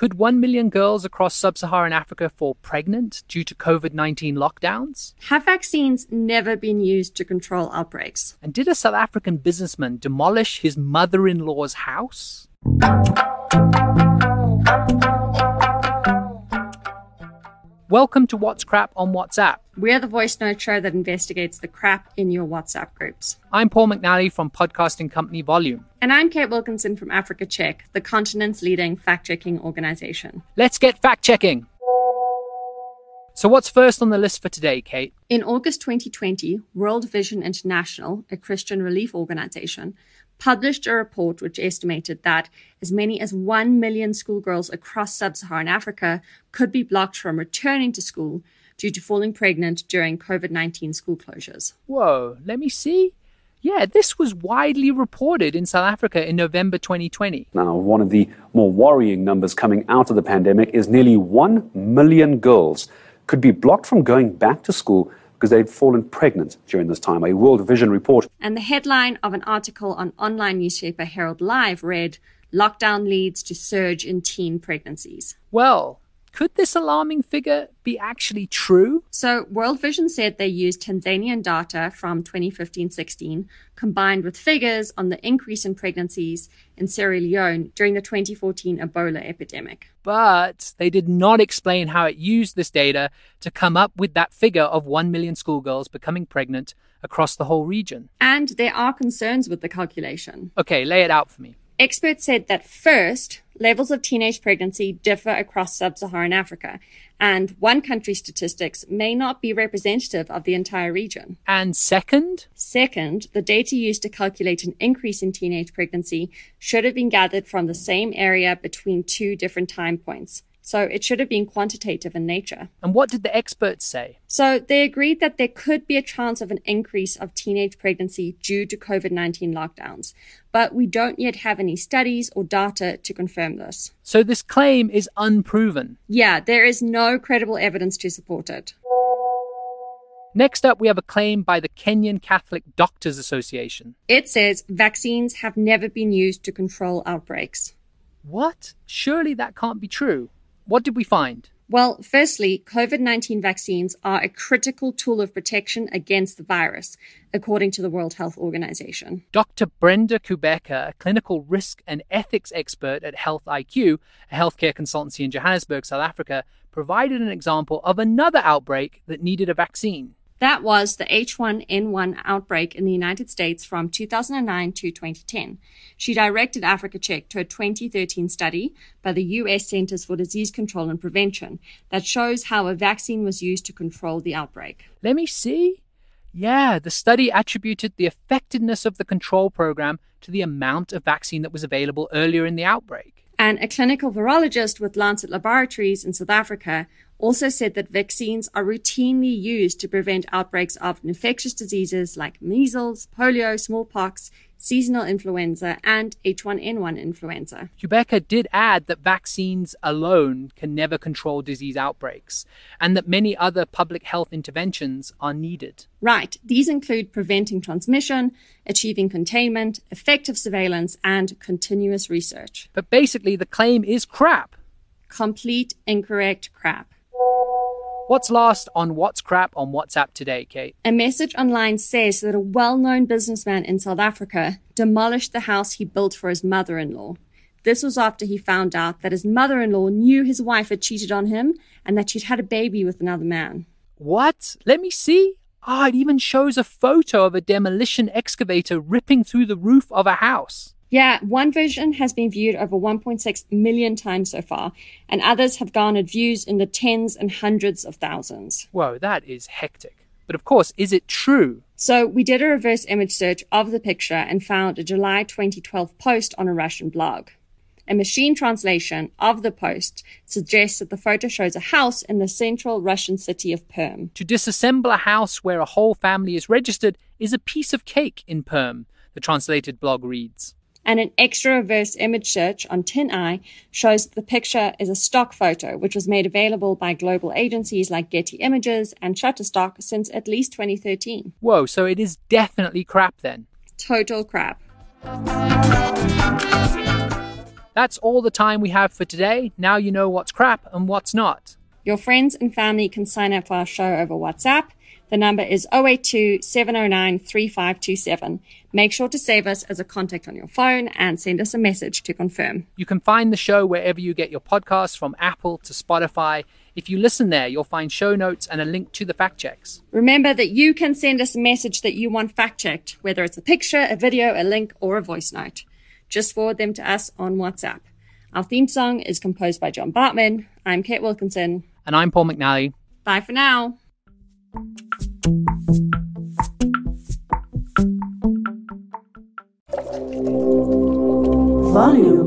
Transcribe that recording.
Could 1 million girls across sub Saharan Africa fall pregnant due to COVID 19 lockdowns? Have vaccines never been used to control outbreaks? And did a South African businessman demolish his mother in law's house? Welcome to What's Crap on WhatsApp. We're the voice note show that investigates the crap in your WhatsApp groups. I'm Paul McNally from podcasting company Volume. And I'm Kate Wilkinson from Africa Check, the continent's leading fact checking organization. Let's get fact checking. So, what's first on the list for today, Kate? In August 2020, World Vision International, a Christian relief organization, published a report which estimated that as many as 1 million schoolgirls across sub Saharan Africa could be blocked from returning to school due to falling pregnant during COVID 19 school closures. Whoa, let me see. Yeah, this was widely reported in South Africa in November 2020. Now, one of the more worrying numbers coming out of the pandemic is nearly 1 million girls could be blocked from going back to school because they'd fallen pregnant during this time. A World Vision report. And the headline of an article on online newspaper Herald Live read Lockdown leads to surge in teen pregnancies. Well, could this alarming figure be actually true? So, World Vision said they used Tanzanian data from 2015 16 combined with figures on the increase in pregnancies in Sierra Leone during the 2014 Ebola epidemic. But they did not explain how it used this data to come up with that figure of 1 million schoolgirls becoming pregnant across the whole region. And there are concerns with the calculation. Okay, lay it out for me. Experts said that first, levels of teenage pregnancy differ across sub-Saharan Africa, and one country's statistics may not be representative of the entire region. And second? Second, the data used to calculate an increase in teenage pregnancy should have been gathered from the same area between two different time points. So it should have been quantitative in nature. And what did the experts say? So they agreed that there could be a chance of an increase of teenage pregnancy due to COVID 19 lockdowns. But we don't yet have any studies or data to confirm this. So this claim is unproven. Yeah, there is no credible evidence to support it. Next up, we have a claim by the Kenyan Catholic Doctors Association. It says vaccines have never been used to control outbreaks. What? Surely that can't be true. What did we find? Well, firstly, COVID 19 vaccines are a critical tool of protection against the virus, according to the World Health Organization. Dr. Brenda Kubheka, a clinical risk and ethics expert at Health IQ, a healthcare consultancy in Johannesburg, South Africa, provided an example of another outbreak that needed a vaccine. That was the H1N1 outbreak in the United States from 2009 to 2010. She directed Africa Check to a 2013 study by the US Centers for Disease Control and Prevention that shows how a vaccine was used to control the outbreak. Let me see. Yeah, the study attributed the effectiveness of the control program to the amount of vaccine that was available earlier in the outbreak. And a clinical virologist with Lancet Laboratories in South Africa also said that vaccines are routinely used to prevent outbreaks of infectious diseases like measles, polio, smallpox, seasonal influenza, and H1N1 influenza. Kubheka did add that vaccines alone can never control disease outbreaks, and that many other public health interventions are needed. Right, these include preventing transmission, achieving containment, effective surveillance, and continuous research. But basically, the claim is crap. Complete incorrect crap. What's last on What's Crap on WhatsApp today, Kate? A message online says that a well known businessman in South Africa demolished the house he built for his mother in law. This was after he found out that his mother in law knew his wife had cheated on him and that she'd had a baby with another man. What? Let me see. Ah, oh, it even shows a photo of a demolition excavator ripping through the roof of a house. Yeah, one version has been viewed over 1.6 million times so far, and others have garnered views in the tens and hundreds of thousands. Whoa, that is hectic. But of course, is it true? So we did a reverse image search of the picture and found a July 2012 post on a Russian blog. A machine translation of the post suggests that the photo shows a house in the central Russian city of Perm. To disassemble a house where a whole family is registered is a piece of cake in Perm, the translated blog reads and an extra reverse image search on TinEye shows that the picture is a stock photo, which was made available by global agencies like Getty Images and Shutterstock since at least 2013. Whoa, so it is definitely crap then. Total crap. That's all the time we have for today. Now you know what's crap and what's not. Your friends and family can sign up for our show over WhatsApp. The number is 082 709 3527. Make sure to save us as a contact on your phone and send us a message to confirm. You can find the show wherever you get your podcasts from Apple to Spotify. If you listen there, you'll find show notes and a link to the fact checks. Remember that you can send us a message that you want fact checked, whether it's a picture, a video, a link, or a voice note. Just forward them to us on WhatsApp. Our theme song is composed by John Bartman. I'm Kate Wilkinson. And I'm Paul McNally. Bye for now. Volume